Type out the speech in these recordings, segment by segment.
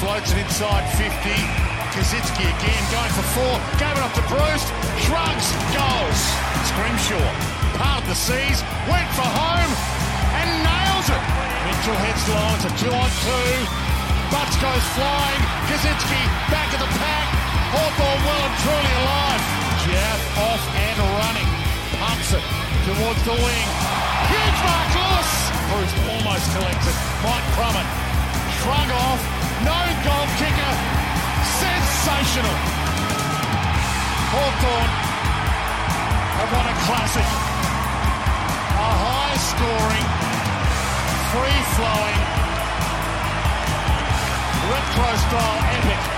floats it inside 50. Koschitzke again going for four. Gave it up to Breust. Shrugs. Goals. Scrimshaw. Parted the seas. Went for home. And nails it. Mitchell heads low. It's a two on two. Butts goes flying. Koschitzke back of the pack. Hawthorn well and truly alive. Jab off and running. Pumps it towards the wing. Huge Mark Lewis. Breust almost collects it. Mike Crummett. Shrug off. No goal kicker. Sensational. Hawthorn have won a classic. A high scoring, free flowing, retro style epic.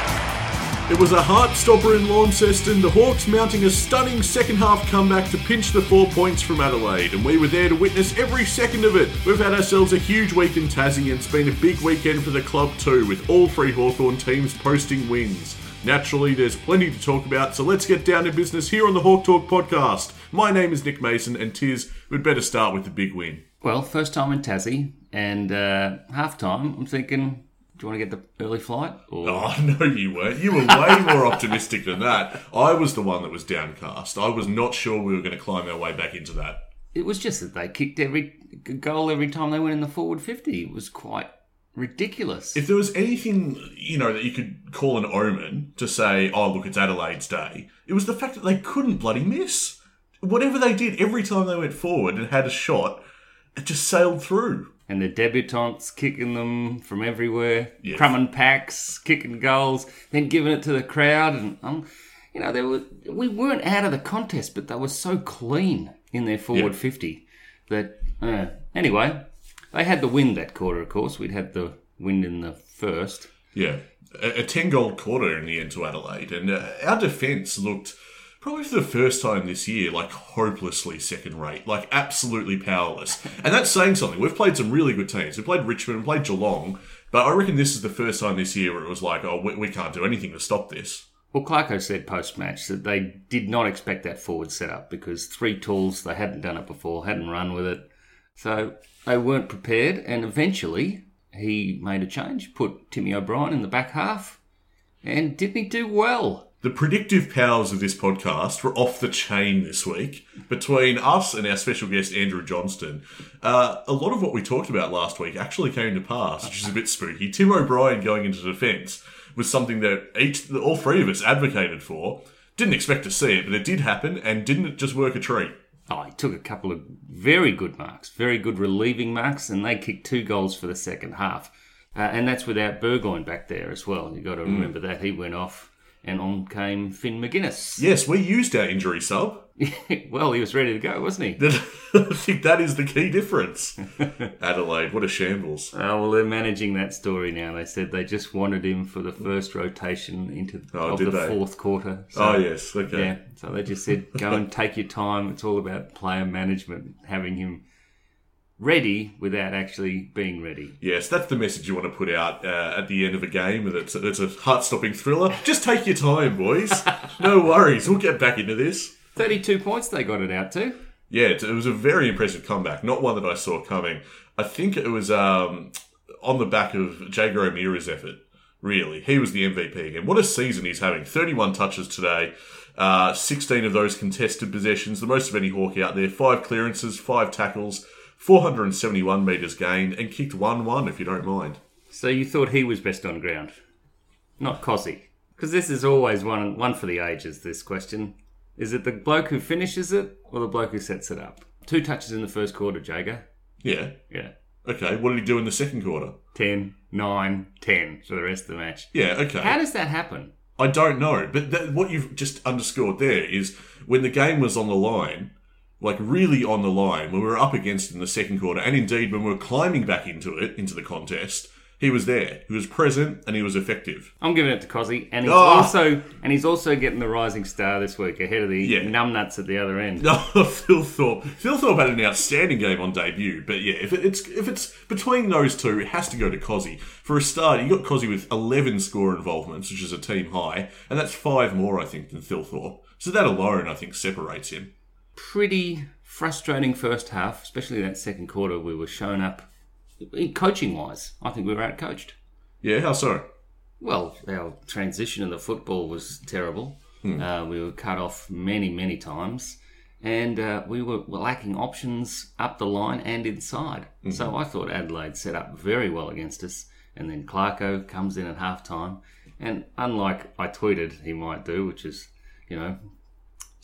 It was a heart stopper in Launceston, the Hawks mounting a stunning second half comeback to pinch the four points from Adelaide, and we were there to witness every second of it. We've had ourselves a huge week in Tassie, and it's been a big weekend for the club too, with all three Hawthorn teams posting wins. Naturally, there's plenty to talk about, so let's get down to business here on the Hawk Talk podcast. My name is Nick Mason, and Tiz, we'd better start with the big win. Well, first time in Tassie, and uh, half time, I'm thinking, do you want to get the early flight? Or... Oh, no, you weren't. You were way more optimistic than that. I was the one that was downcast. I was not sure we were going to climb our way back into that. It was just that they kicked every goal every time they went in the forward 50. It was quite ridiculous. If there was anything, you know, that you could call an omen to say, oh, look, it's Adelaide's day, it was the fact that they couldn't bloody miss. Whatever they did, every time they went forward and had a shot, it just sailed through. And the debutantes kicking them from everywhere, Yes. crumbing packs, kicking goals, then giving it to the crowd, and um, you know, they were we weren't out of the contest, but they were so clean in their forward Yeah. fifty that uh, anyway, they had the wind that quarter. Of course, we'd had the wind in the first. Yeah, a, a 10 goal quarter in the end to Adelaide. And uh, our defence looked, probably for the first time this year, like hopelessly second rate, like absolutely powerless. And that's saying something. We've played some really good teams. We played Richmond, we played Geelong, but I reckon this is the first time this year where it was like, oh, we, we can't do anything to stop this. Well, Clarko said post match that they did not expect that forward setup because three tools, they hadn't done it before, hadn't run with it. So they weren't prepared, and eventually he made a change, put Timmy O'Brien in the back half, and didn't he do well? The predictive powers of this podcast were off the chain this week. Between us and our special guest, Andrew Johnston, uh, a lot of what we talked about last week actually came to pass, which is a bit spooky. Tim O'Brien going into defence was something that each, all three of us advocated for. Didn't expect to see it, but it did happen, and didn't it just work a treat? Oh, he took a couple of very good marks, very good relieving marks, and they kicked two goals for the second half. Uh, and that's without Burgoyne back there as well. You've got to remember that. He went off, and on came Finn Maginness. Yes, we used our injury sub. well, he was ready to go, wasn't he? I think that is the key difference. Adelaide, what a shambles. Oh, well, they're managing that story now. They said they just wanted him for the first rotation into Oh, of the they? fourth quarter. So, Oh, yes, okay. Yeah, so they just said, go and take your time. It's all about player management, having him ready without actually being ready. Yes, that's the message you want to put out uh, at the end of a game, and it's, it's a heart-stopping thriller. Just take your time, boys. No worries, we'll get back into this. 32 points they got it out to. Yeah, it, it was a very impressive comeback. Not one that I saw coming. I think it was um, on the back of Jaeger O'Meara's effort. Really, he was the MVP again. What a season he's having! Thirty-one touches today, uh, sixteen of those contested possessions, the most of any Hawk out there. Five clearances, five tackles, four hundred and seventy-one meters gained, and kicked one-one. If you don't mind. So you thought he was best on ground, not Cossie? Because this is always one one for the ages. This question is it the bloke who finishes it or the bloke who sets it up? Two touches in the first quarter, Jaeger. Yeah. Yeah. Okay. What did he do in the second quarter? 10, 9, 10 for the rest of the match. Yeah. Okay. How does that happen? I don't know, but that, what you've just underscored there is when the game was on the line, like really on the line, when we were up against in the second quarter, and indeed when we were climbing back into it, into the contest, he was there. He was present and he was effective. I'm giving it to Cossie, and he's Oh. also and he's also getting the rising star this week ahead of the Yeah. numbnuts at the other end. Oh, Phil Thorpe. Thilthorpe had an outstanding game on debut, but yeah, if it's if it's between those two, it has to go to Cozzy. For a start, you got Cozzy with 11 score involvements, which is a team high, and that's five more, I think, than Thilthorpe. So that alone, I think, separates him. Pretty frustrating first half, especially that second quarter. We were shown up coaching wise. I think we were out coached. Yeah, how so? Well, our transition in the football was terrible. Uh, we were cut off many, many times, and uh, we were lacking options up the line and inside. So I thought Adelaide set up very well against us, and then Clarko comes in at half time, and unlike I tweeted he might do, which is, you know,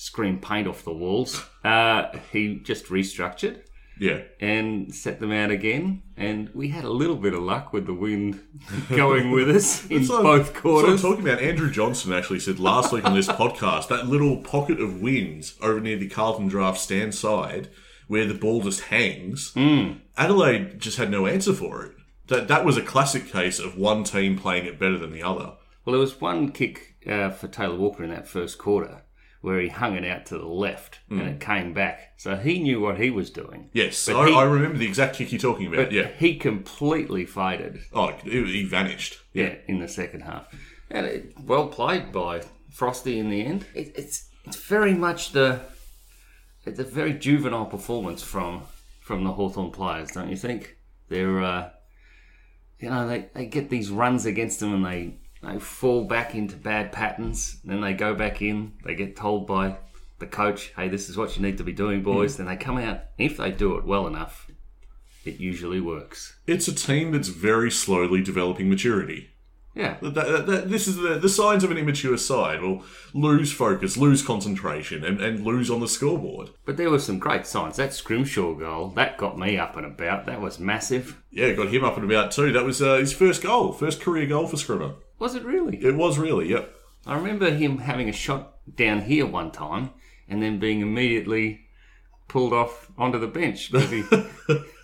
scream paint off the walls, uh, he just restructured Yeah. and set them out again. And we had a little bit of luck with the wind going with us in what- both that's what I'm talking about. Andrew Johnson actually said last week on this podcast that little pocket of wind over near the Carlton draft stand side where the ball just hangs. Hmm. Adelaide just had no answer for it. That that was a classic case of one team playing it better than the other. Well, there was one kick uh, for Taylor Walker in that first quarter where he hung it out to the left Hmm. and it came back. So he knew what he was doing. Yes, I, he- I remember the exact kick you're talking about. Yeah. he completely faded. Oh, he he vanished. Yeah, in the second half. And it, well played by Frosty in the end. It, it's it's very much the it's a very juvenile performance from from the Hawthorn players, don't you think? They're uh, you know they, they get these runs against them and they they fall back into bad patterns. Then they go back in. They get told by the coach, "Hey, this is what you need to be doing, boys." Then they come out. If they do it well enough, it usually works. It's a team that's very slowly developing maturity. Yeah. That, that, that- this is the, the signs of an immature side. Will lose focus, lose concentration, and, and lose on the scoreboard. But there were some great signs. That Scrimshaw goal, that got me up and about. That was massive. Yeah, got him up and about too. That was uh, his first goal, first career goal for Scrimmer. Was it really? It was really, yep. I remember him having a shot down here one time and then being immediately pulled off onto the bench. he-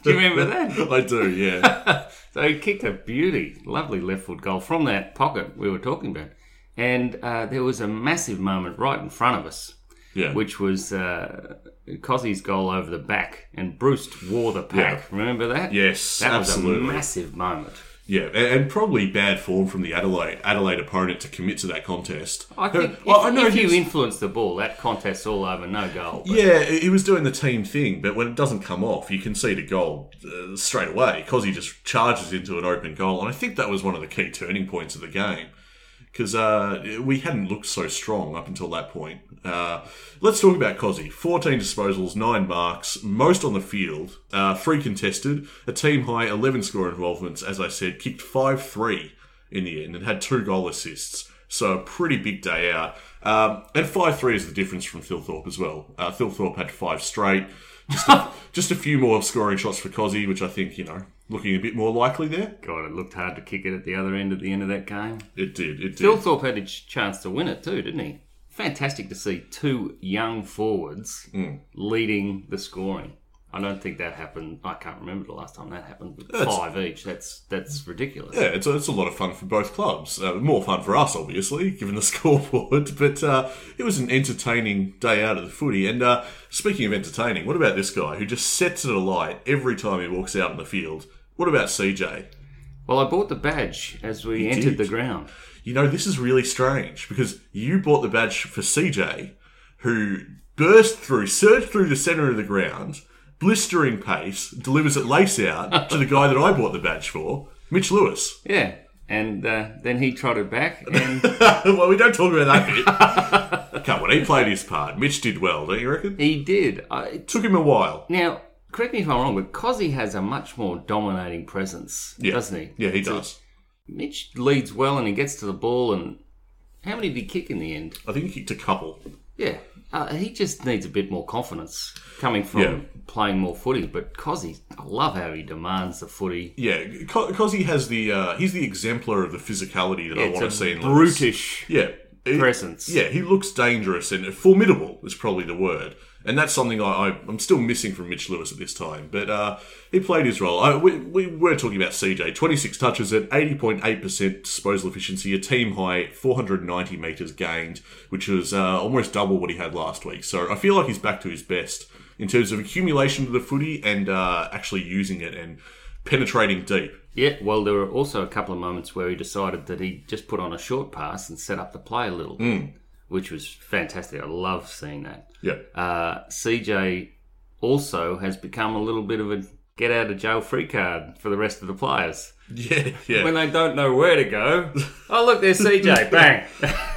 Do you remember that? I do, yeah. So he kicked a beauty, lovely left foot goal from that pocket we were talking about. And uh, there was a massive moment right in front of us, yeah. which was uh, goal over the back, and Breust wore the pack. Remember that? Yes, that absolutely. was a massive moment. Yeah, and, and probably bad form from the Adelaide Adelaide opponent to commit to that contest. I think Well, if, I know if you influence the ball, that contest's all over, no goal. But Yeah, he was doing the team thing, but when it doesn't come off, you can see the goal uh, straight away because he just charges into an open goal. And I think that was one of the key turning points of the game because uh, we hadn't looked so strong up until that point. Uh, let's talk about Cozzy. 14 disposals, 9 marks, most on the field, uh, 3 contested, a team high 11 score involvements, as I said, kicked 5 3 in the end and had 2 goal assists. So a pretty big day out. Um, and 5 3 is the difference from Thilthorpe as well. Uh, Thilthorpe had 5 straight. Just a, just a few more scoring shots for Cozzy, which I think, you know, looking a bit more likely there. God, it looked hard to kick it at the other end at the end of that game. It did, it did. Thilthorpe had a chance to win it too, didn't he? Fantastic to see two young forwards Hmm. leading the scoring. I don't think that happened. I can't remember the last time that happened. With That's- five each. That's that's ridiculous. Yeah, it's a, it's a lot of fun for both clubs. Uh, more fun for us, obviously, given the scoreboard. But uh, it was an entertaining day out of the footy. And uh, speaking of entertaining, what about this guy who just sets it alight every time he walks out in the field? What about CJ? Well, I bought the badge as we entered did. the ground. You know, this is really strange because you bought the badge for CJ, who burst through, surged through the centre of the ground, blistering pace, delivers it lace out to the guy that I bought the badge for, Mitch Lewis. Yeah, and uh, then he trotted back, and well, we don't talk about that bit. Come on, he played his part. Mitch did well, don't you reckon? he did. I, Took him a while. now, correct me if I'm wrong, but Cozzy has a much more dominating presence, Yeah. doesn't he? Yeah, he does. Mitch leads well, and he gets to the ball, and how many did he kick in the end? I think he kicked a couple. Yeah, uh, he just needs a bit more confidence coming from Yeah. playing more footy. But Cozzy, I love how he demands the footy. Yeah, because he has the uh, he's the exemplar of the physicality that I want to see in Lewis. brutish Yeah, He- presence. Yeah, he looks dangerous and formidable is probably the word. And that's something I, I'm still missing from Mitch Lewis at this time. But uh, he played his role. I, we, we were talking about CJ. 26 touches at 80.8% disposal efficiency, a team high 490 metres gained, which was uh, almost double what he had last week. So I feel like he's back to his best in terms of accumulation of the footy and uh, actually using it and penetrating deep. Yeah, well, there were also a couple of moments where he decided that he just put on a short pass and set up the play a little, Mm. Which was fantastic. I love seeing that. Yeah. Uh, CJ also has become a little bit of a get out of jail free card for the rest of the players. Yeah, yeah. When they don't know where to go, oh look, there's CJ, bang,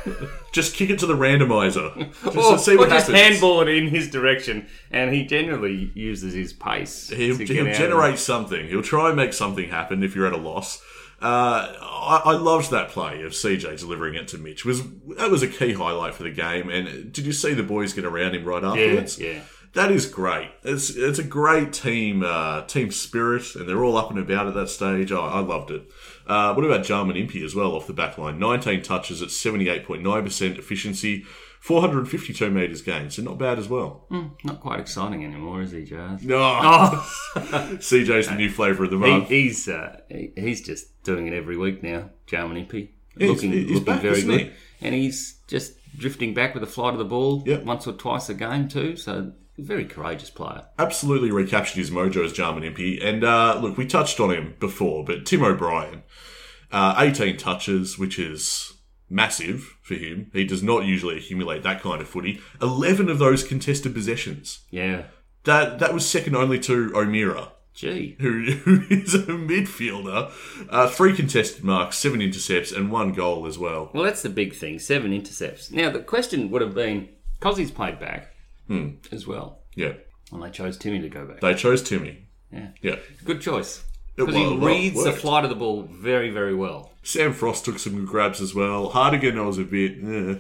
just kick it to the randomizer. Just or, to see what or just happens. handball it in his direction, and he generally uses his pace. He'll, to he'll out of generate something. He'll try and make something happen if you're at a loss. Uh, I, I loved that play of CJ delivering it to Mitch. It was that was a key highlight for the game. And did you see the boys get around him right afterwards? yeah. yeah. That is great. It's it's a great team uh, team spirit, and they're all up and about at that stage. I, I loved it. Uh, what about Jarman Impey as well off the back line? 19 touches at 78.9% efficiency, 452 metres gained, so not bad as well. Not quite exciting anymore, is he, Jars? No, Oh, CJ's the new flavour of the he, month. he's uh, he, he's just doing it every week now. Jarman Impey, He's- looking he's looking back, very good, he? and he's just drifting back with the flight of the ball Yep. once or twice a game too. So very courageous player. absolutely recaptured his mojo as Jarman Impey. And uh, look, we touched on him before, but Tim O'Brien, uh, 18 touches, which is massive for him. He does not usually accumulate that kind of footy. 11 of those contested possessions. Yeah, That that was second only to O'Meara, gee, who, who is a midfielder. Uh, three contested marks, seven intercepts, and one goal as well. Well, that's the big thing. Seven intercepts. Now, the question would have been because he's played back Hmm. as well, Yeah, and they chose Timmy to go back. they chose Timmy. Yeah. Yeah. Good choice. It Because he well- well reads the worked. flight of the ball very, very well. Sam Frost took some good grabs as well. Hartigan was a bit. Eh.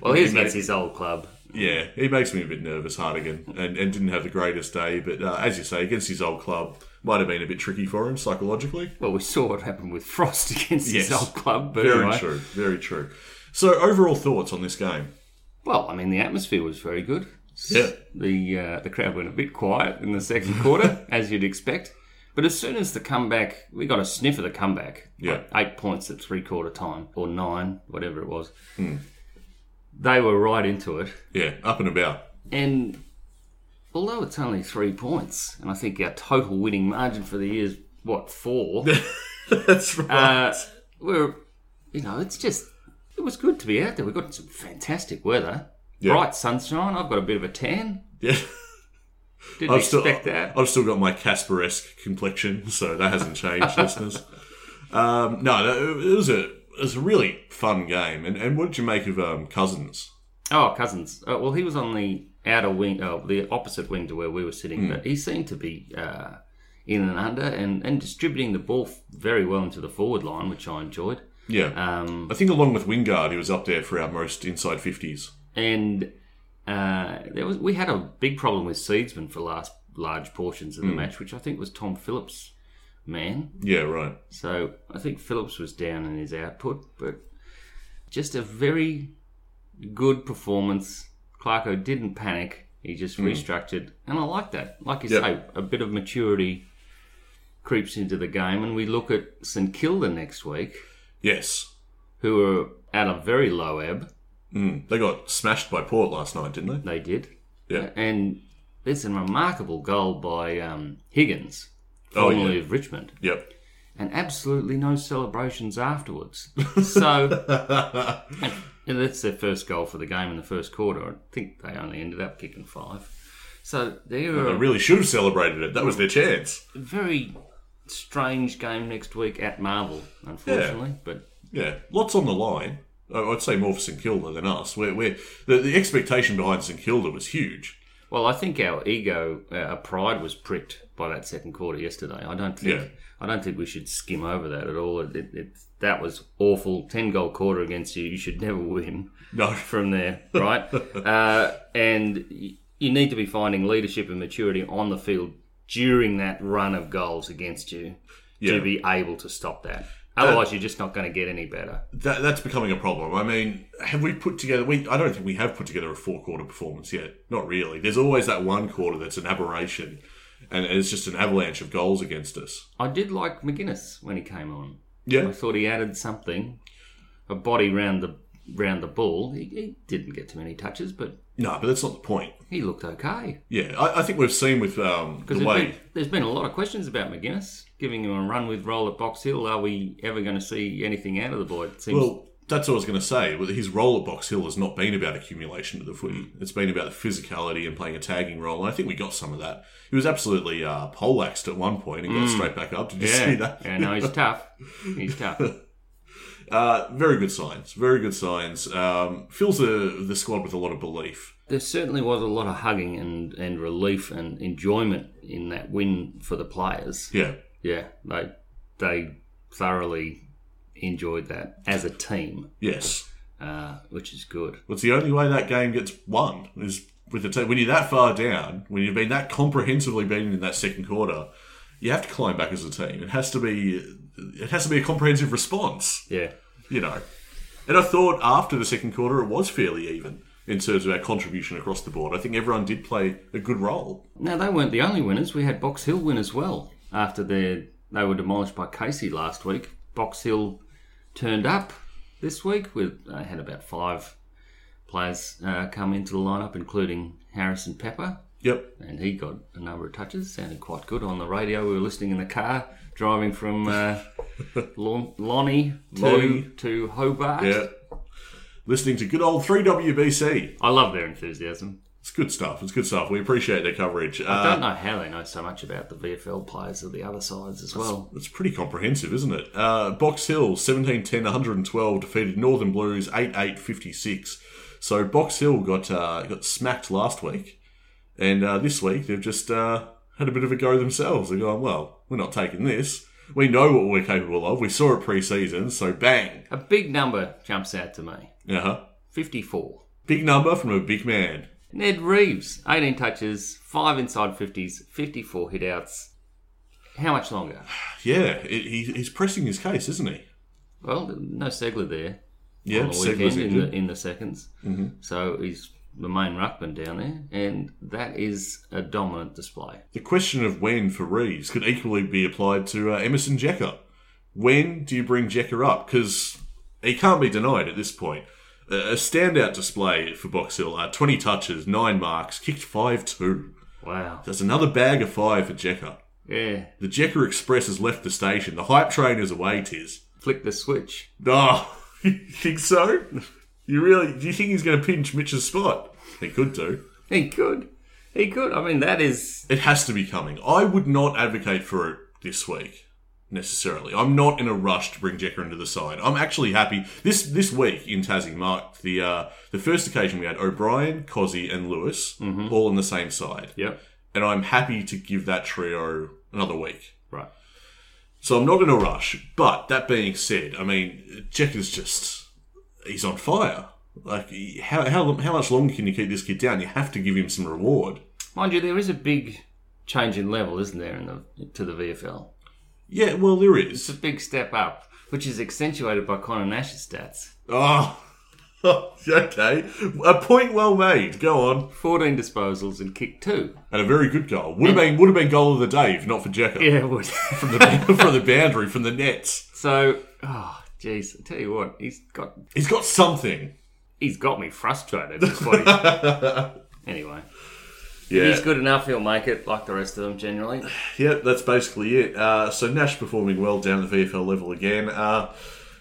Well, he's He against his old club. Yeah, he makes me a bit nervous, Hartigan, and, and didn't have the greatest day. But uh, as you say, against his old club, might have been a bit tricky for him psychologically. Well, we saw what happened with Frost against his old club. But Very anyway. true, very true. So, overall thoughts on this game? Well, I mean, the atmosphere was very good. Yeah. The uh, the crowd went a bit quiet in the second quarter, as you'd expect. But as soon as the comeback, we got a sniff of the comeback. Yeah. Like eight points at three quarter time, or nine, whatever it was. Hmm. They were right into it. Yeah, up and about. And although it's only three points, and I think our total winning margin for the year is, what, four? That's right. uh, we're, you know, it's just, it was good to be out there. We got some fantastic weather. Yeah. Bright sunshine. I've got a bit of a tan. yeah, Didn't I've still, that. I've still got my Casper-esque complexion, so that hasn't changed, listeners. Um, no, it was a it was a really fun game. And, and what did you make of um, Cousins? Oh, Cousins. Uh, well, he was on the outer wing, uh, the opposite wing to where we were sitting, but he seemed to be uh, in and under and, and distributing the ball very well into the forward line, which I enjoyed. Yeah, Um, I think along with Wingard, he was up there for our most inside fifties. and uh, there was we had a big problem with Seedsman for last large portions of the match, which I think was Tom Phillips' man. Yeah, right. So I think Phillips was down in his output, but just a very good performance. Clarko didn't panic; he just restructured, and I like that. Like you Yep. say, a bit of maturity creeps into the game, and we look at St Kilda next week, Yes, who are at a very low ebb. Mm. they got smashed by Port last night, didn't they? They did, Yeah. and there's a remarkable goal by um, Higgins, Oh, formerly yeah. of Richmond. Yep. and absolutely no celebrations afterwards. So, and that's their first goal for the game in the first quarter. I think they only ended up kicking five. So they're They really should have celebrated it. That was their chance. very strange game next week at Marvel, unfortunately. But Yeah, lots on the line. I'd say more for St Kilda than us. We're, we're, the, the expectation behind St Kilda was huge. well, I think our ego, our pride was pricked by that second quarter yesterday. I don't think Yeah. I don't think we should skim over that at all. It, it, it, that was awful. Ten goal quarter against you. You should never win. No, from there, right? uh, and you need to be finding leadership and maturity on the field during that run of goals against you Yeah. to be able to stop that. Otherwise, you're just not going to get any better. that, that's becoming a problem. I mean, have we put together? We I don't think we have put together a four quarter performance yet. Not really. There's always that one quarter that's an aberration, and it's just an avalanche of goals against us. I did like Maginness when he came on. Yeah, I thought he added something, a body round the round the ball. He, he didn't get too many touches, but no, but that's not the point. he looked okay. Yeah, I, I think we've seen with um, Because the there's way. been, there's been a lot of questions about Maginness giving him a run with roll at Box Hill. Are we ever going to see anything out of the boy? It seems Well, That's what I was going to say. His role at Box Hill has not been about accumulation of the footy. It's been about the physicality and playing a tagging role. And I think we got some of that. He was absolutely uh, poleaxed at one point and got straight back up. Did you see that? yeah, no, he's tough. He's tough. Uh, very good signs. Very good signs. Um, fills the, the squad with a lot of belief. There certainly was a lot of hugging and, and relief and enjoyment in that win for the players. Yeah. Yeah, they they thoroughly enjoyed that as a team, Yes. uh, which is good. It's the only way that game gets won is with the team. When you're that far down, when you've been that comprehensively beaten in that second quarter, you have to climb back as a team. It has to be. It has to be a comprehensive response. Yeah, You know. And I thought after the second quarter, it was fairly even in terms of our contribution across the board. I think everyone did play a good role. Now they weren't the only winners. We had Box Hill win as well after they they were demolished by Casey last week. Box Hill turned up this week with uh, had about five players uh, come into the lineup, including Harrison Pepper, Yep. and he got a number of touches. Sounded quite good on the radio. We were listening in the car driving from uh, Lon- Lonnie to Lonnie. to Hobart. Yeah. Listening to good old 3WBC. I love their enthusiasm. It's good stuff. It's good stuff. We appreciate their coverage. I Uh, don't know how they know so much about the VFL players of the other sides as well. It's pretty comprehensive, isn't it? Uh, Box Hill, 17 10 112, defeated Northern Blues 8 8 56. So Box Hill got uh, got smacked last week. And uh, this week they've just uh, had a bit of a go themselves. They're going, well, we're not taking this. We know what we're capable of. We saw it pre season, so bang. A big number jumps out to me Uh huh. 54. Big number from a big man. Ned Reeves, 18 touches, 5 inside 50s, 54 hitouts. How much longer? Yeah, it, he, he's pressing his case, isn't he? Well, no Ceglar there Yeah, on the weekend in the, in the seconds. Mm-hmm. So he's the main ruckman down there, and that is a dominant display. The question of when for Reeves could equally be applied to uh, Emerson Jeka. When do you bring Jeka up? Because he can't be denied at this point. A standout display for Box Hill. Uh, 20 touches, 9 marks, kicked 5 2. Wow. That's another bag of 5 for Jeka. Yeah. The Jeka Express has left the station. The hype train is away, Tiz. Flick the switch. Oh, you think so? You really? Do you think he's going to pinch Mitch's spot? He could do. He could. He could. I mean, that is. It has to be coming. I would not advocate for it this week necessarily. I'm not in a rush to bring Jeka into the side. I'm actually happy. This this week in Tassie marked the uh, the first occasion we had O'Brien, Cozzy, and Lewis all on the same side, Yep. and I'm happy to give that trio another week. Right. So I'm not in a rush. But that being said, I mean Jeka's just he's on fire. Like how how how much longer can you keep this kid down? You have to give him some reward. Mind you, there is a big change in level, isn't there, in the to the VFL? Yeah, well there is. It's a big step up, which is accentuated by Connor Nash's stats. Oh, okay. A point well made. Go on. 14 disposals and kicked two. And a very good goal. Would have been would have been goal of the day if not for Jeka Yeah, it would. from the from the boundary from the nets. so, oh, jeez, I tell you what, he's got He's got something. he's got me frustrated. Is what he, anyway, Yeah, he's good enough. He'll make it, like the rest of them generally. yeah. That's basically it. Uh, so Nash performing well down at the VFL level again. Uh,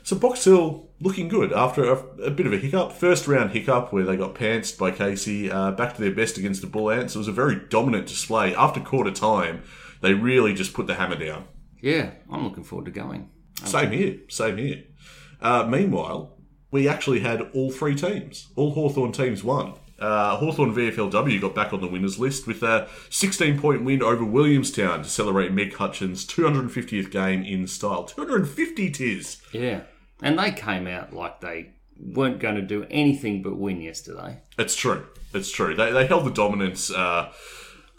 so Box Hill looking good after a, a bit of a hiccup. First round hiccup where they got pantsed by Casey. Uh, back to their best against the Bull Ants. It was a very dominant display. After quarter time, they really just put the hammer down. Yeah, I'm looking forward to going. Same here, same here. Uh, meanwhile, we actually had all three teams. All Hawthorn teams won. Uh, Hawthorn VFLW got back on the winners list with a 16 point win over Williamstown to celebrate Meg Hutchins' 250th game in style. 250 tis! Yeah, and they came out like they weren't going to do anything but win yesterday. It's true. It's true. They, they held the dominance uh,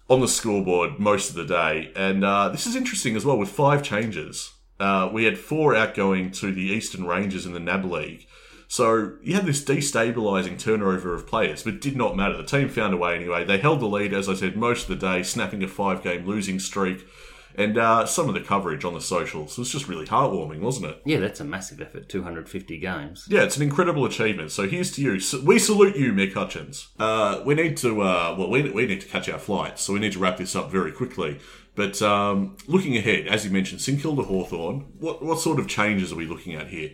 on the scoreboard most of the day. And uh, this is interesting as well with five changes. Uh, we had four outgoing to the Eastern Rangers in the NAB League. So you had this destabilising turnover of players, but it did not matter. The team found a way anyway. They held the lead, as I said, most of the day, snapping a five game losing streak. And uh, some of the coverage on the socials was just really heartwarming, wasn't it? Yeah, that's a massive effort. 250 games. Yeah, it's an incredible achievement. So here's to you. So we salute you, Mick Hutchins. Uh, we need to, uh, well, we, we need to catch our flights, so we need to wrap this up very quickly. But um, looking ahead, as you mentioned, St Kilda Hawthorn, what, what sort of changes are we looking at here?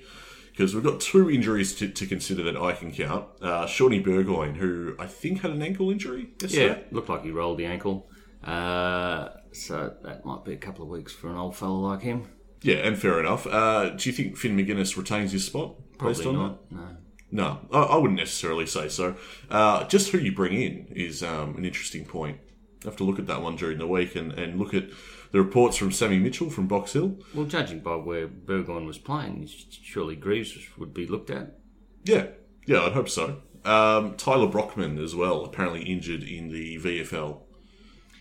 Because we've got two injuries to, to consider that I can count. Uh, Shawnee Burgoyne, who I think had an ankle injury yesterday. Yeah, looked like he rolled the ankle. Uh, so that might be a couple of weeks for an old fellow like him. Yeah, and fair enough. Uh, do you think Finn Maginness retains his spot based Probably not. No. that? No, I, I wouldn't necessarily say so. Uh, just who you bring in is um, an interesting point. I have to look at that one during the week and, and look at the reports from Sammy Mitchell from Box Hill. Well, judging by where Burgoyne was playing, surely Greaves would be looked at. Yeah, yeah, I'd hope so. Um, Tyler Brockman as well, apparently injured in the VFL.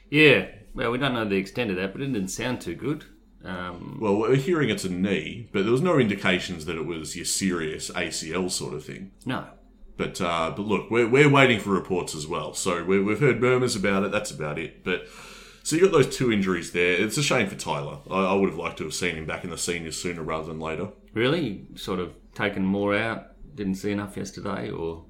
Yeah, well, we don't know the extent of that, but it didn't sound too good. Um, Well, we're hearing it's a knee, but there was no indications that it was your serious ACL sort of thing. no. But uh, but look, we're, we're waiting for reports as well. So we, we've heard murmurs about it. That's about it. But so you got those two injuries there. It's a shame for Tyler. I, I would have liked to have seen him back in the seniors sooner rather than later. Really? Sort of taken more out? Didn't see enough yesterday? Or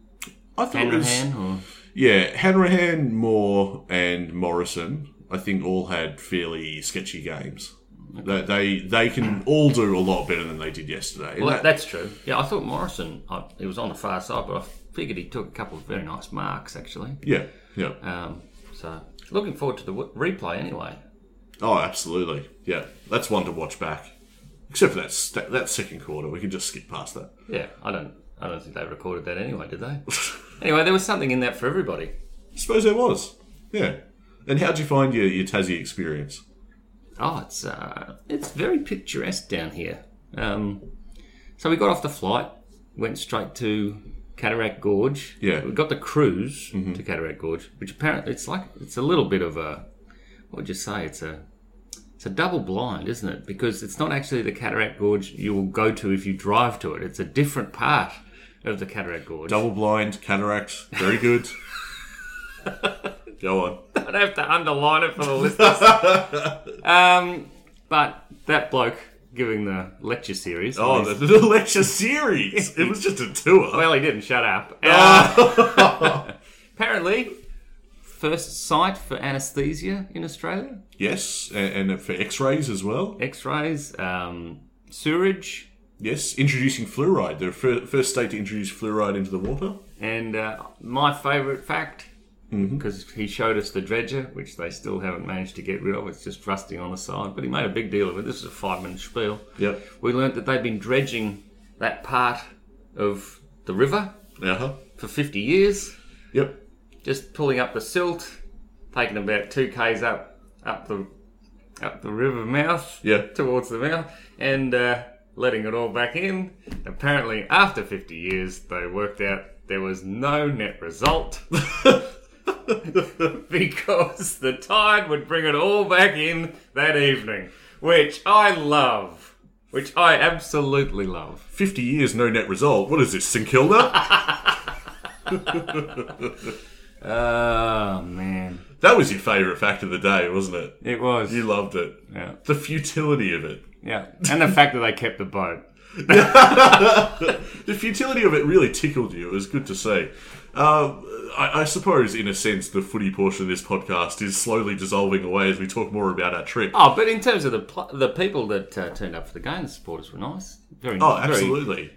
I thought it was Hanrahan? Or yeah, Hanrahan, Moore, and Morrison. I think all had fairly sketchy games. They, they they can all do a lot better than they did yesterday. Well, that- that's true. Yeah, I thought Morrison, I, he was on the far side, but I figured he took a couple of very nice marks, actually. yeah, yeah. Um, so, looking forward to the w- replay anyway. Oh, absolutely. Yeah, that's one to watch back. Except for that st- that second quarter, we can just skip past that. Yeah, I don't, I don't think they recorded that anyway, did they? anyway, there was something in that for everybody. I suppose there was. Yeah. And how'd you find your, your Tassie experience? Oh, it's uh, it's very picturesque down here. Um, so we got off the flight, went straight to Cataract Gorge. Yeah. we got the cruise to Cataract Gorge, which apparently it's like it's a little bit of a what would you say? It's a it's a double blind, isn't it? Because it's not actually the Cataract Gorge you will go to if you drive to it. It's a different part of the Cataract Gorge. Double blind, cataract, very good. Go on. I'd have to underline it for the listeners. um, but that bloke giving the lecture series. Oh, the, the lecture series. It was just a tour. Well, he didn't shut up. Uh, apparently, first site for anaesthesia in Australia. yes, and, and for X-rays as well. X-rays, um, sewerage, Yes, introducing fluoride. The fir- first state to introduce fluoride into the water. and uh, my favourite fact, because he showed us the dredger, which they still haven't managed to get rid of. It's just rusting on the side. But he made a big deal of it. This is a five-minute spiel. Yep. We learnt that they've been dredging that part of the river Uh huh. for 50 years. Yep. just pulling up the silt, taking about two k's up up the up the river mouth, Yeah. towards the mouth, and uh, letting it all back in. Apparently, after 50 years, they worked out there was no net result because the tide would bring it all back in that evening, which I love. Which I absolutely love. Fifty years, no net result. What is this, St Kilda? Oh man, that was your favourite fact of the day, wasn't it? it was. You loved it. Yeah. The futility of it. Yeah, and the fact that they kept the boat. The futility of it really tickled you. It was good to see. Uh, I, I suppose, in a sense, the footy portion of this podcast is slowly dissolving away as we talk more about our trip. Oh, but in terms of the pl- the people that uh, turned up for the game, the supporters were nice. Very, nice. Oh, very absolutely.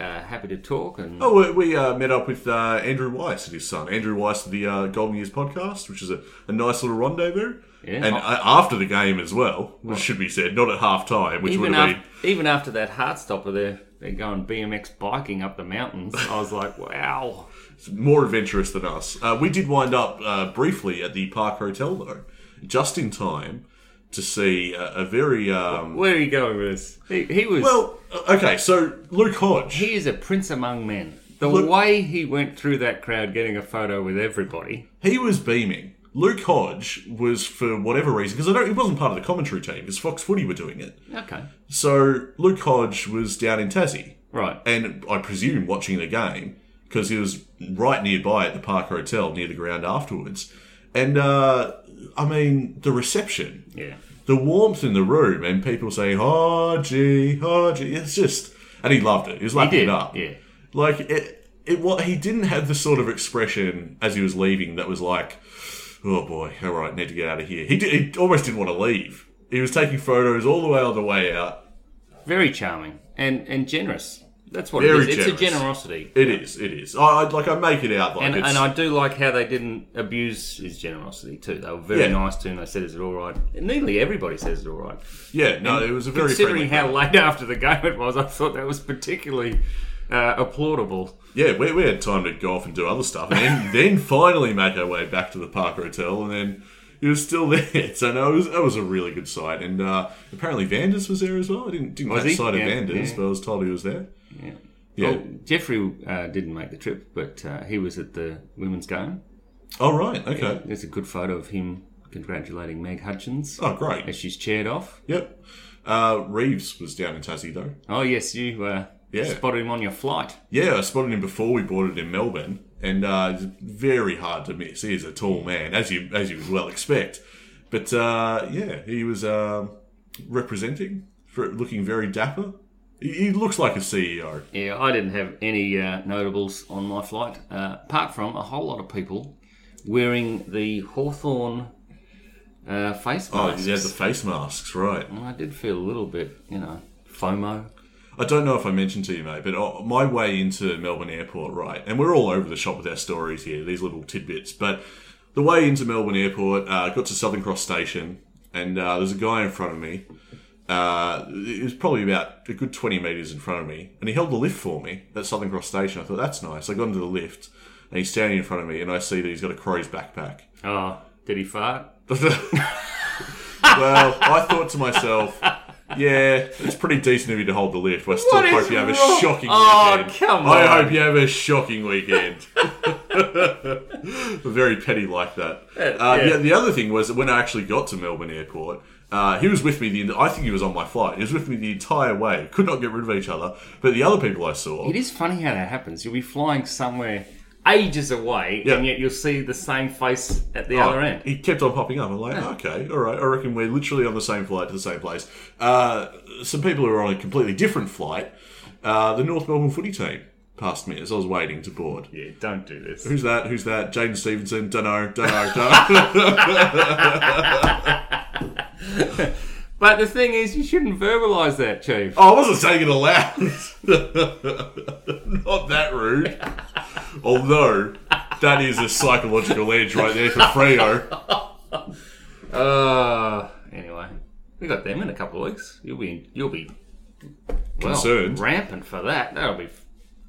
Uh, happy to talk and Oh, we, we uh, met up with uh, Andrew Weiss and his son. Andrew Weiss of the uh, Golden Years podcast, which is a, a nice little rendezvous. Yeah. And uh, after the game as well, which should be said, not at half time, which would have after, even after that heart stopper, they're they're going BMX biking up the mountains. I was like, wow. been more adventurous than us. Uh, we did wind up uh, briefly at the Park Hotel, though, just in time to see a, a very. Um, Where are you going with this? He, he was well, okay, so Luke Hodge. he is a prince among men. The Look- way he went through that crowd, getting a photo with everybody. He was beaming. Luke Hodge was, for whatever reason, because I don't, he wasn't part of the commentary team, because Fox Footy were doing it. Okay, So Luke Hodge was down in Tassie, right. and I presume watching the game because he was right nearby at the Park Hotel near the ground afterwards. And uh, I mean, the reception, Yeah. the warmth in the room, and people saying "Hodgie, Hodgie," it's just, and he loved it. He was lapping it up. Yeah. Like it, it. What he didn't have the sort of expression as he was leaving that was like, "Oh boy, all right, need to get out of here." He, did, he almost didn't want to leave. He was taking photos all the way on the way out. Very charming and and generous. That's what Very it is. It's a generous. generosity. It is. It is. I, I like. I make it out like And, it's. and I do like how they didn't abuse his generosity too. They were very Yeah. nice to him. They said, "Is it all right?" And nearly everybody says it's all right. yeah. No, it was a very Considering how crowd. late after the game it was, I thought that was particularly uh, applaudable. Yeah, we, we had time to go off and do other stuff, and then, then finally make our way back to the Park Hotel, and then he was still there. So no, it was that was a really good sight, and uh, apparently Vanders was there as well. I didn't didn't Was catch sight of Vanders, yeah. but I was told he was there. Yeah. Yeah. Well, Jeffrey uh, didn't make the trip, but uh, he was at the women's game. Oh right, okay. There's a good photo of him congratulating Meg Hutchins Oh great. as she's chaired off. Yep. Uh, Reeves was down in Tassie though. Oh yes, you uh, Yeah. spotted him on your flight. Yeah, I spotted him before we boarded in Melbourne, and uh, it's very hard to miss. He is a tall man, as you as you would well expect. But uh, yeah, he was um representing, for looking very dapper. He, looks like a CEO. Yeah, I didn't have any uh, notables on my flight, uh, apart from a whole lot of people wearing the Hawthorn uh, face masks. Oh, masks. he had the face masks, right? I did feel a little bit, you know, FOMO. I don't know if I mentioned to you, mate, but uh, my way into Melbourne Airport, right, and we're all over the shop with our stories here, these little tidbits, but the way into Melbourne Airport, uh, got to Southern Cross Station, and uh, there's a guy in front of me. Uh, it was probably about a good 20 metres in front of me, and he held the lift for me at Southern Cross Station. I thought, that's nice. I got into the lift, and he's standing in front of me, and I see that he's got a Crows backpack. Oh, did he fart? well, I thought to myself, yeah, it's pretty decent of you to hold the lift. I still What hope you have a shocking Oh, weekend. come I hope you have a shocking weekend. Very petty like that. Uh, yeah. the, the other thing was that when I actually got to Melbourne Airport, uh, he was with me. The I think he was on my flight. He was with me the entire way. Could not get rid of each other. But the other people I saw, It is funny how that happens. You'll be flying somewhere ages away, Yeah. and yet you'll see the same face at the Oh, other end. He kept on popping up. I'm like, okay, all right. I reckon we're literally on the same flight to the same place. Uh, some people who are on a completely different flight, uh, the North Melbourne footy team passed me as I was waiting to board. Yeah, don't do this. Who's that? Who's that? Jaidyn Stephenson? Dunno, dunno, dunno. But the thing is, you shouldn't verbalise that, Chief. oh, I wasn't saying it aloud. Not that rude. Although, that is a psychological edge right there for Freo. Uh, anyway, we got them in a couple of weeks. You'll be, you'll be well, Concerned. rampant for that. That'll be.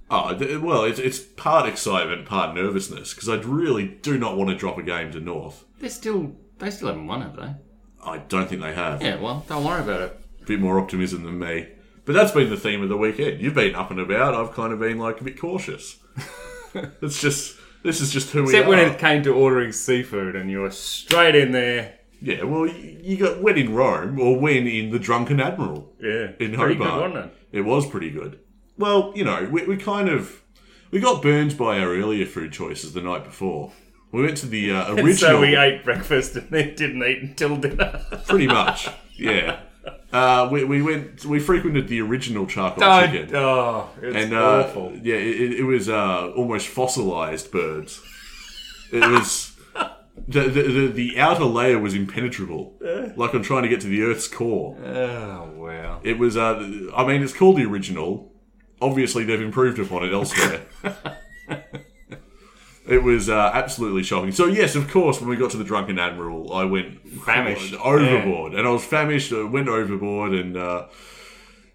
Oh, th- well, it's, it's part excitement, part nervousness, because I really do not want to drop a game to North. They're still, they still haven't won, have they? I don't think they have. Yeah. Well, don't worry about it. A bit more optimism than me. But that's been the theme of the weekend. You've been up and about. I've kind of been like a bit cautious. it's just this is just who we are. Except when it came to ordering seafood, and you were straight in there. yeah, well, you got when in Rome or when in the Drunken Admiral Yeah, in pretty good, Hobart. wasn't it? It was pretty good. Well, you know, we, we kind of we got burned by our earlier food choices the night before. We went to the uh, original. So we ate breakfast and then didn't eat until dinner. pretty much. Yeah. Uh, we, we went. We frequented the original charcoal Don't- chicken. oh, it's and uh, awful. yeah, it, it was uh, almost fossilized birds. It was the, the the the outer layer was impenetrable, like I'm trying to get to the Earth's core. Oh wow. It was. Uh, I mean, it's called the original. Obviously, they've improved upon it elsewhere. It was uh, absolutely shocking. So yes, of course, when we got to the Drunken Admiral, I went Famished. overboard, and I was famished. I went overboard, and uh,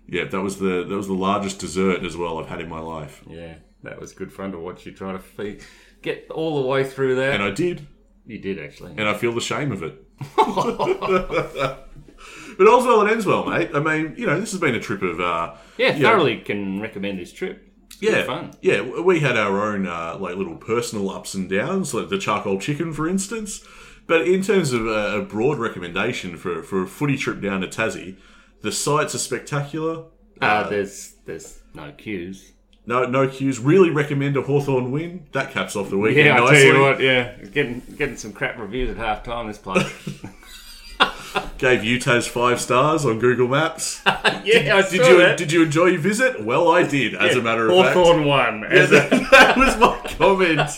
yeah, that was the that was the largest dessert as well I've had in my life, Yeah, that was good fun to watch you try to feed, get all the way through that. and I did, you did actually. and I feel the shame of it. but all's well that ends well, mate. I mean, you know, this has been a trip of uh, yeah, you know, thoroughly can recommend this trip. Yeah, fun. yeah. We had our own uh, like little personal ups and downs, like the charcoal chicken, for instance. But in terms of a, broad recommendation for for a footy trip down to Tassie, the sights are spectacular. Uh, there's there's no queues. No, no queues. Really recommend a Hawthorn win. That caps off the weekend Yeah, I nicely. tell you what. Yeah, getting getting some crap reviews at half time. This place. Gave Utah's five stars on Google Maps. yeah, I Did you that. did you enjoy your visit? Well, I did. As a matter of fact, Hawthorn won. As a, that was my comment.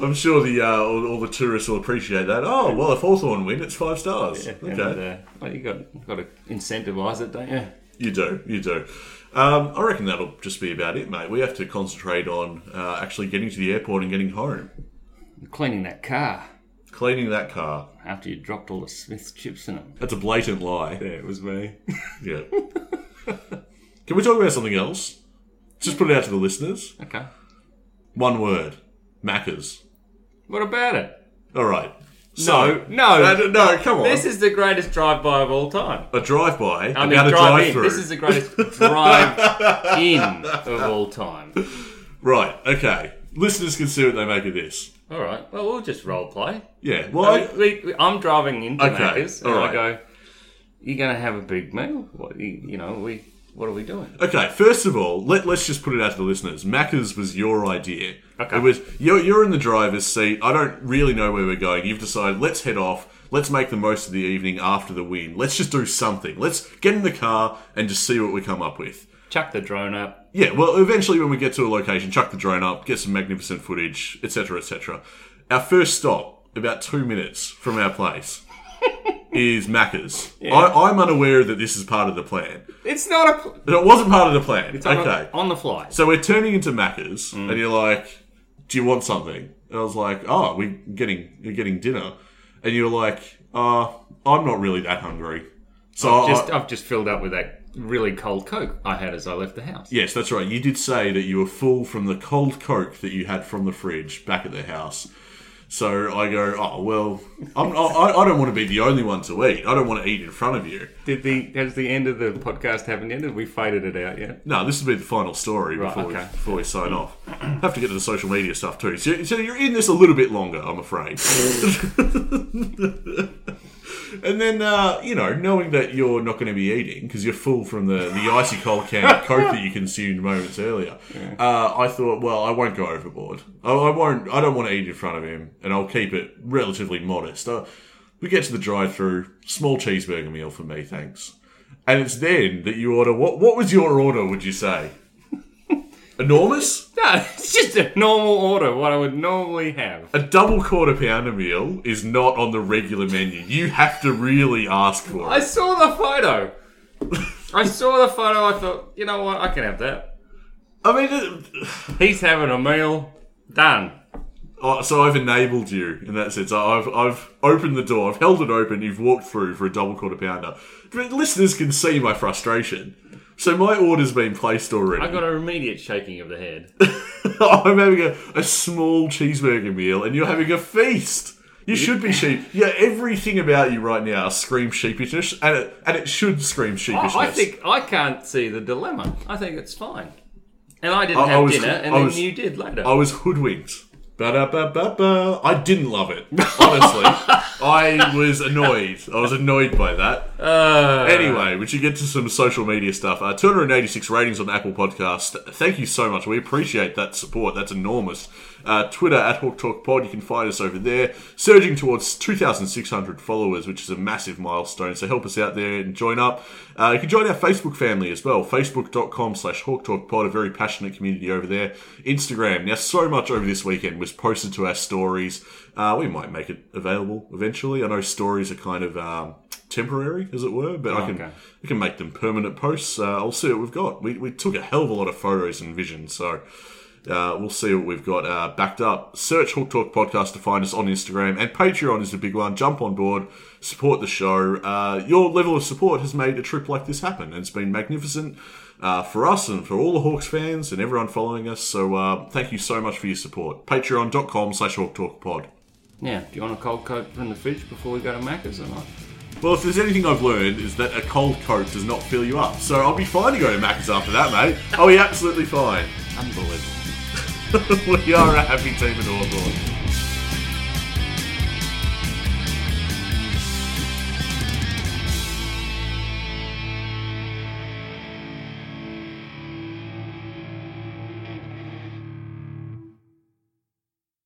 I'm sure the uh, all, all the tourists will appreciate that. Oh well, if Hawthorn win, it's five stars. and, okay. uh, well, you got got to incentivise it, don't you? You do, you do. Um, I reckon that'll just be about it, mate. We have to concentrate on uh, actually getting to the airport and getting home. Cleaning that car Cleaning that car. after you dropped all the Smith's chips in it. That's a blatant lie. Yeah, it was me. Yeah. Can we talk about something else? Just put it out to the listeners. okay. One word. Macca's. What about it? All right. So, no. Uh, no, come on. This is the greatest drive-by of all time. a drive-by I mean, about a drive in. drive-through. This is the greatest drive-in of all time. Right. Okay. Listeners can see what they make of this. All right. Well, we'll just mm. role play. Yeah. Uh, well, I, We- we- I'm driving into Okay, Macca's, and all I go, "You're going to have a big meal? What? You, you know, we. What are we doing?" Okay, first of all, let, let's just put it out to the listeners. Macca's was your idea. Okay. It was you're, you're in the driver's seat. I don't really know where we're going. You've decided let's head off. Let's make the most of the evening after the win. Let's just do something. Let's get in the car and just see what we come up with. Chuck the drone up. Yeah, well, eventually when we get to a location, chuck the drone up, get some magnificent footage, etc., etc. Our first stop, about two minutes from our place, is Macca's. I, I'm unaware that this is part of the plan. It's not a. pl- It wasn't part of the plan. It's on, okay. on the fly. So we're turning into Macca's, and you're like, "Do you want something?" And I was like, "Oh, we're getting you're getting dinner," and you're like, "Uh, I'm not really that hungry." So I- Just, I've just filled up with that really cold Coke I had as I left the house. yes, that's right. You did say that you were full from the cold Coke that you had from the fridge back at the house. So I go, "Oh well, I'm, I, I don't want to be the only one to eat. I don't want to eat in front of you." Did the has the end of the podcast happened yet? Have we faded it out yet? No, this will be the final story Right, before, we, before we sign off. Have to get to the social media stuff too. So, so you're in this a little bit longer, I'm afraid. and then, uh, you know, knowing that you're not going to be eating because you're full from the, the icy cold can of Coke that you consumed moments earlier, uh, I thought, well, I won't go overboard. I, I won't. I don't want to eat in front of him, and I'll keep it relatively modest. Uh, we get to the drive-through, small cheeseburger meal for me, thanks. And it's then that you order. What What was your order? Would you say? Enormous. No, it's just a normal order. What I would normally have. A double quarter pounder meal is not on the regular menu. You have to really ask for it. I it. saw the photo. I saw the photo. I thought, you know what? I can have that. I mean, it- He's having a meal. Done. oh, so I've enabled you in that sense. I've I've opened the door. I've held it open. You've walked through for a double quarter pounder. But listeners can see my frustration. So my order's been placed already. I got an immediate shaking of the head. I'm having a, a small cheeseburger meal and you're having a feast. You should be sheep. Yeah, everything about you right now screams sheepishness, and it, and it should scream sheepishness. I think I can't see the dilemma. I think it's fine. And I didn't I- I have was- dinner, and I then was- you did later. I was hoodwinked. Ba-da-ba-ba-ba. I didn't love it. Honestly, I was annoyed. I was annoyed by that. Uh, Anyway, we should get to some social media stuff. Uh, 286 ratings on Apple Podcast. Thank you so much. We appreciate that support. That's enormous. Uh, Twitter at Hawk Talk Pod. You can find us over there. Surging towards 2,600 followers, which is a massive milestone. So help us out there and join up. Uh, you can join our Facebook family as well. Facebook.com slash Hawk Talk Pod. A very passionate community over there. Instagram. Now, so much over this weekend was posted to our stories. Uh, we might make it available eventually. I know stories are kind of um, temporary, as it were, but I can okay. we can make them permanent posts. Uh, I'll see what we've got. We, we took a hell of a lot of photos and vision, so uh, we'll see what we've got uh, backed up. Search Hawk Talk Podcast to find us on Instagram, and Patreon is the big one. Jump on board, support the show. Uh, your level of support has made a trip like this happen, and it's been magnificent. Uh, for us and for all the Hawks fans and everyone following us, so uh, thank you so much for your support. Patreon.com slash Hawk Talk Pod. yeah. Do you want a cold Coke from the fridge before we go to Macca's or not? Well, if there's anything I've learned is that a cold Coke does not fill you up. So I'll be fine to go to Macca's after that, mate. I'll be absolutely fine. Unbelievable. we are a happy team at All Hawthorn.